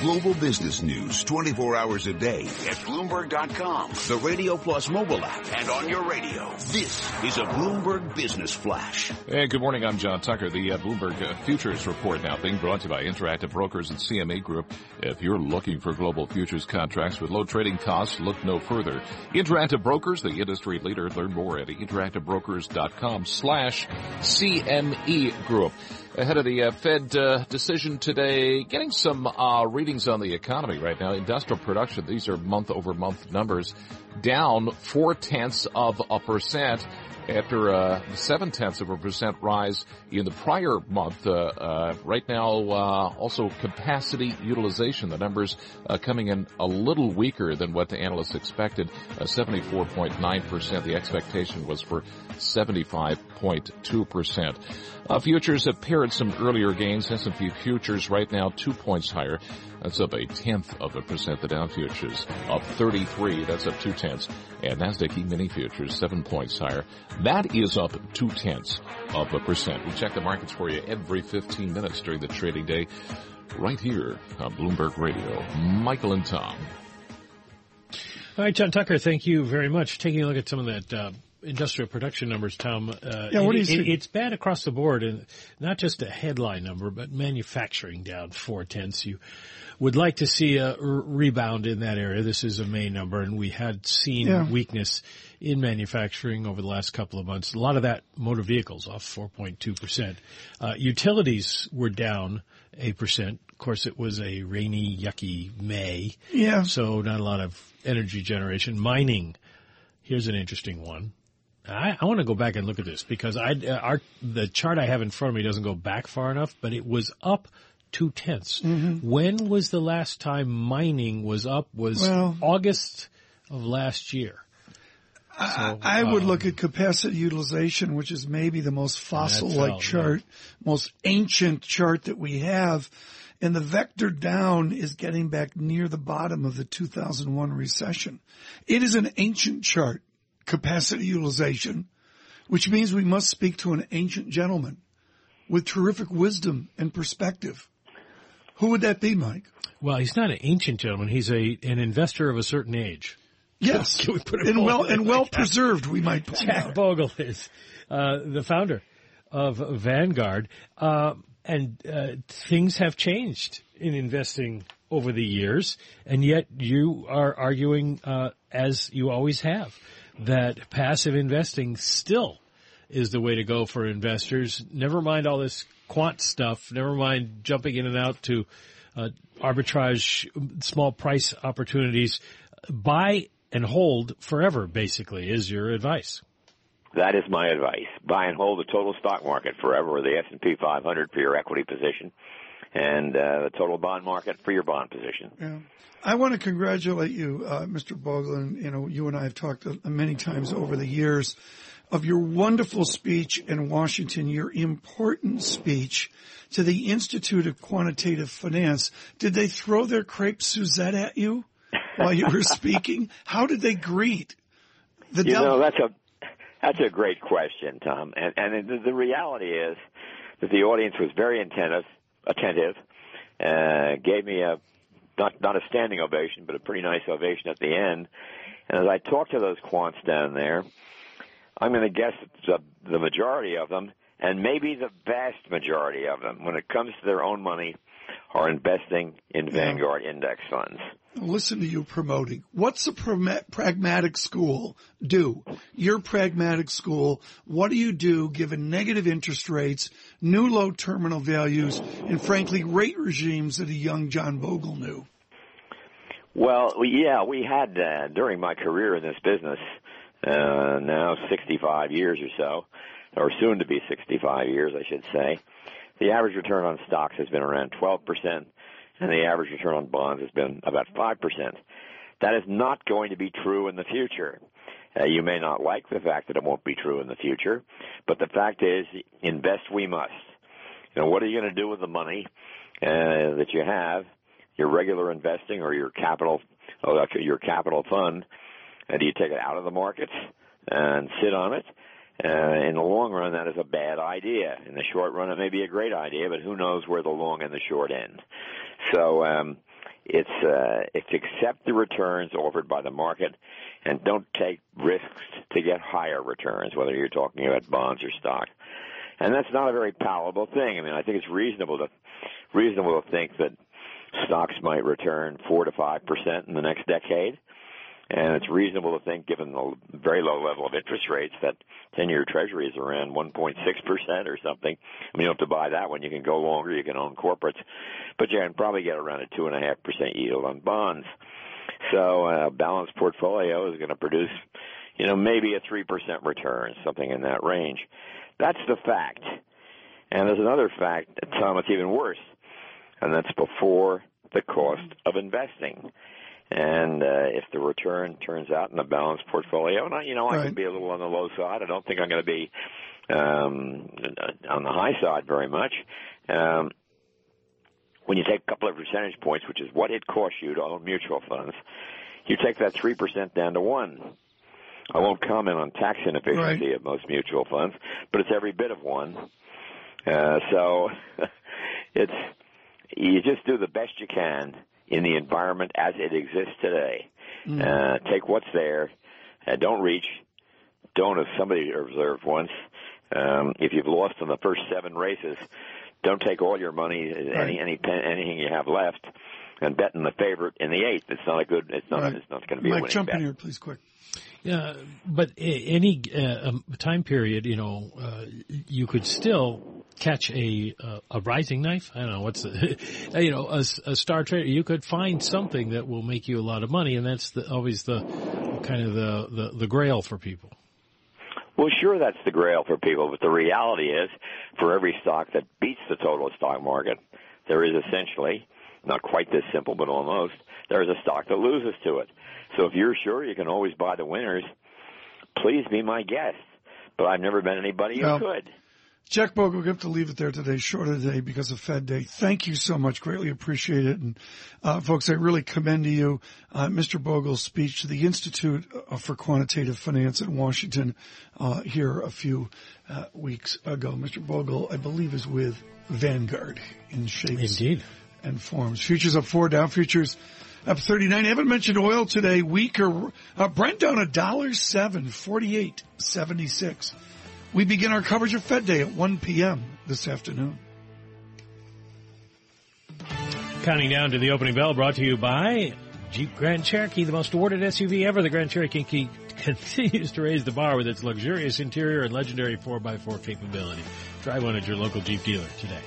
Global business news 24 hours a day at Bloomberg.com, the Radio Plus mobile app, and on your radio. This is a Bloomberg Business Flash. Hey, good morning. I'm John Tucker. The uh, Bloomberg uh, Futures Report now being brought to you by Interactive Brokers and CME Group. If you're looking for global futures contracts with low trading costs, look no further. Interactive Brokers, the industry leader. Learn more at interactivebrokers.com slash CME Group ahead of the uh, Fed uh, decision today. Getting some uh, readings on the economy right now. Industrial production, these are month over month numbers, down four tenths of a percent after a seven tenths of a percent rise in the prior month. Uh, uh, right now, uh, also capacity utilization, the numbers uh, coming in a little weaker than what the analysts expected, 74.9%. The expectation was for 75.2%. Uh, futures have paired some earlier gains. S&P futures right now two points higher. That's up a tenth of a percent. The Dow futures up 33. That's up two tenths. And Nasdaq E-mini futures seven points higher. That is up two tenths of a percent. We check the markets for you every 15 minutes during the trading day right here on Bloomberg Radio. Michael and Tom. All right, John Tucker, thank you very much. Taking a look at some of that uh, industrial production numbers, Tom. Uh, yeah, what do you it, see? It's bad across the board, and not just a headline number, but manufacturing down four tenths. You would like to see a r- rebound in that area. This is a May number, and we had seen Yeah. weakness in manufacturing over the last couple of months. A lot of that motor vehicles off 4.2%. Uh, utilities were down a percent. Of course, it was a rainy, yucky May. Yeah. So not a lot of energy generation. Mining. Here's an interesting one. I, I want to go back and look at this because I, uh, our, the chart I have in front of me doesn't go back far enough, but it was up two tenths. Mm-hmm. When was the last time mining was up? Was Well- August of last year. I, I would look at capacity utilization, which is maybe the most fossil-like fell, yeah. chart, most ancient chart that we have. And the vector down is getting back near the bottom of the 2001 recession. It is an ancient chart, capacity utilization, which means we must speak to an ancient gentleman with terrific wisdom and perspective. Who would that be, Mike? Well, he's not an ancient gentleman. He's a an investor of a certain age. Yes, Can we put it and well and well preserved. we might point Jack out. Bogle is uh, the founder of Vanguard, uh, and uh, things have changed in investing over the years, and yet you are arguing, uh, as you always have, that passive investing still is the way to go for investors. Never mind all this quant stuff. Never mind jumping in and out to uh, arbitrage, small price opportunities. Buy and hold forever, basically, is your advice. That is my advice. Buy and hold the total stock market forever, or the S&P 500 for your equity position, and uh, the total bond market for your bond position. Yeah. I want to congratulate you, uh, Mr. Boglin. You know, you and I have talked uh, many times over the years of your wonderful speech in Washington, your important speech to the Institute of Quantitative Finance. Did they throw their crepe Suzette at you while you were speaking? How did they greet the You know, that's a that's a great question, Tom. And and the, the reality is that the audience was very attentive, attentive, uh, gave me a not not a standing ovation, but a pretty nice ovation at the end. And as I talked to those quants down there, I'm going to guess that the, the majority of them, and maybe the vast majority of them, when it comes to their own money, are investing in Vanguard index funds. Listen to you promoting. What's a pragmatic school do? Your pragmatic school, what do you do given negative interest rates, new low terminal values, and frankly rate regimes that a young John Bogle knew? Well, yeah, we had uh, during my career in this business, uh, now 65 years or so, or soon to be 65 years, I should say. The average return on stocks has been around 12%, and the average return on bonds has been about 5%. That is not going to be true in the future. Uh, you may not like the fact that it won't be true in the future, but the fact is, invest we must. You know, what are you going to do with the money uh, that you have, your regular investing or your capital, oh, actually your capital fund? And do you take it out of the market and sit on it? Uh, in the long run, that is a bad idea. In the short run, it may be a great idea, but who knows where the long and the short end. So, um, it's uh, it's accept the returns offered by the market, and don't take risks to get higher returns, whether you're talking about bonds or stock. And that's not a very palatable thing. I mean, I think it's reasonable to reasonable to think that stocks might return four to five percent in the next decade. And it's reasonable to think, given the very low level of interest rates, that 10-year Treasury is around 1.6% or something. I mean, you don't have to buy that one. You can go longer. You can own corporates. But you can probably get around a 2.5% yield on bonds. So a balanced portfolio is going to produce, you know, maybe a 3% return, something in that range. That's the fact. And there's another fact, Tom, it's even worse. And that's before the cost of investing. And uh, if the return turns out in a balanced portfolio, and I, you know, I Right. can be a little on the low side. I don't think I'm going to be um, on the high side very much. Um, when you take a couple of percentage points, which is what it costs you to own mutual funds, you take that three percent down to one. I won't comment on tax inefficiency Right. of most mutual funds, but it's every bit of one. Uh, so it's you just do the best you can in the environment as it exists today. Uh, take what's there. Uh, don't reach. Don't, as somebody observed once, um, if you've lost in the first seven races, don't take all your money, any any pen, anything you have left, and bet in the favorite in the eighth. It's not a good. It's not. Right. It's not going to be a Mike, winning jump bet. in here, please, quick. Yeah, but any uh, um, time period, you know, uh, you could still catch a uh, a rising knife. I don't know what's the, you know a star trader. You could find something that will make you a lot of money, and that's the, always the kind of the, the the grail for people. Well, sure, that's the grail for people, but the reality is, for every stock that beats the total stock market, there is essentially, not quite this simple, but almost, there is a stock that loses to it. So if you're sure you can always buy the winners, please be my guest. But I've never met anybody No. who could. Jack Bogle, to have to leave it there today, shorter today because of Fed Day. Thank you so much. Greatly appreciate it. And, uh, folks, I really commend to you, uh, Mr. Bogle's speech to the Institute uh, for Quantitative Finance in Washington, uh, here a few, uh, weeks ago. Mr. Bogle, I believe, is with Vanguard in shapes Indeed. and forms. Futures up four, Dow futures up 39. I haven't mentioned oil today. Weaker, uh, Brent down a dollar seven, 48, 76. We begin our coverage of Fed Day at 1 p.m. this afternoon. Counting down to the opening bell, brought to you by Jeep Grand Cherokee, the most awarded SUV ever. The Grand Cherokee continues to raise the bar with its luxurious interior and legendary 4x4 capability. Try one at your local Jeep dealer today.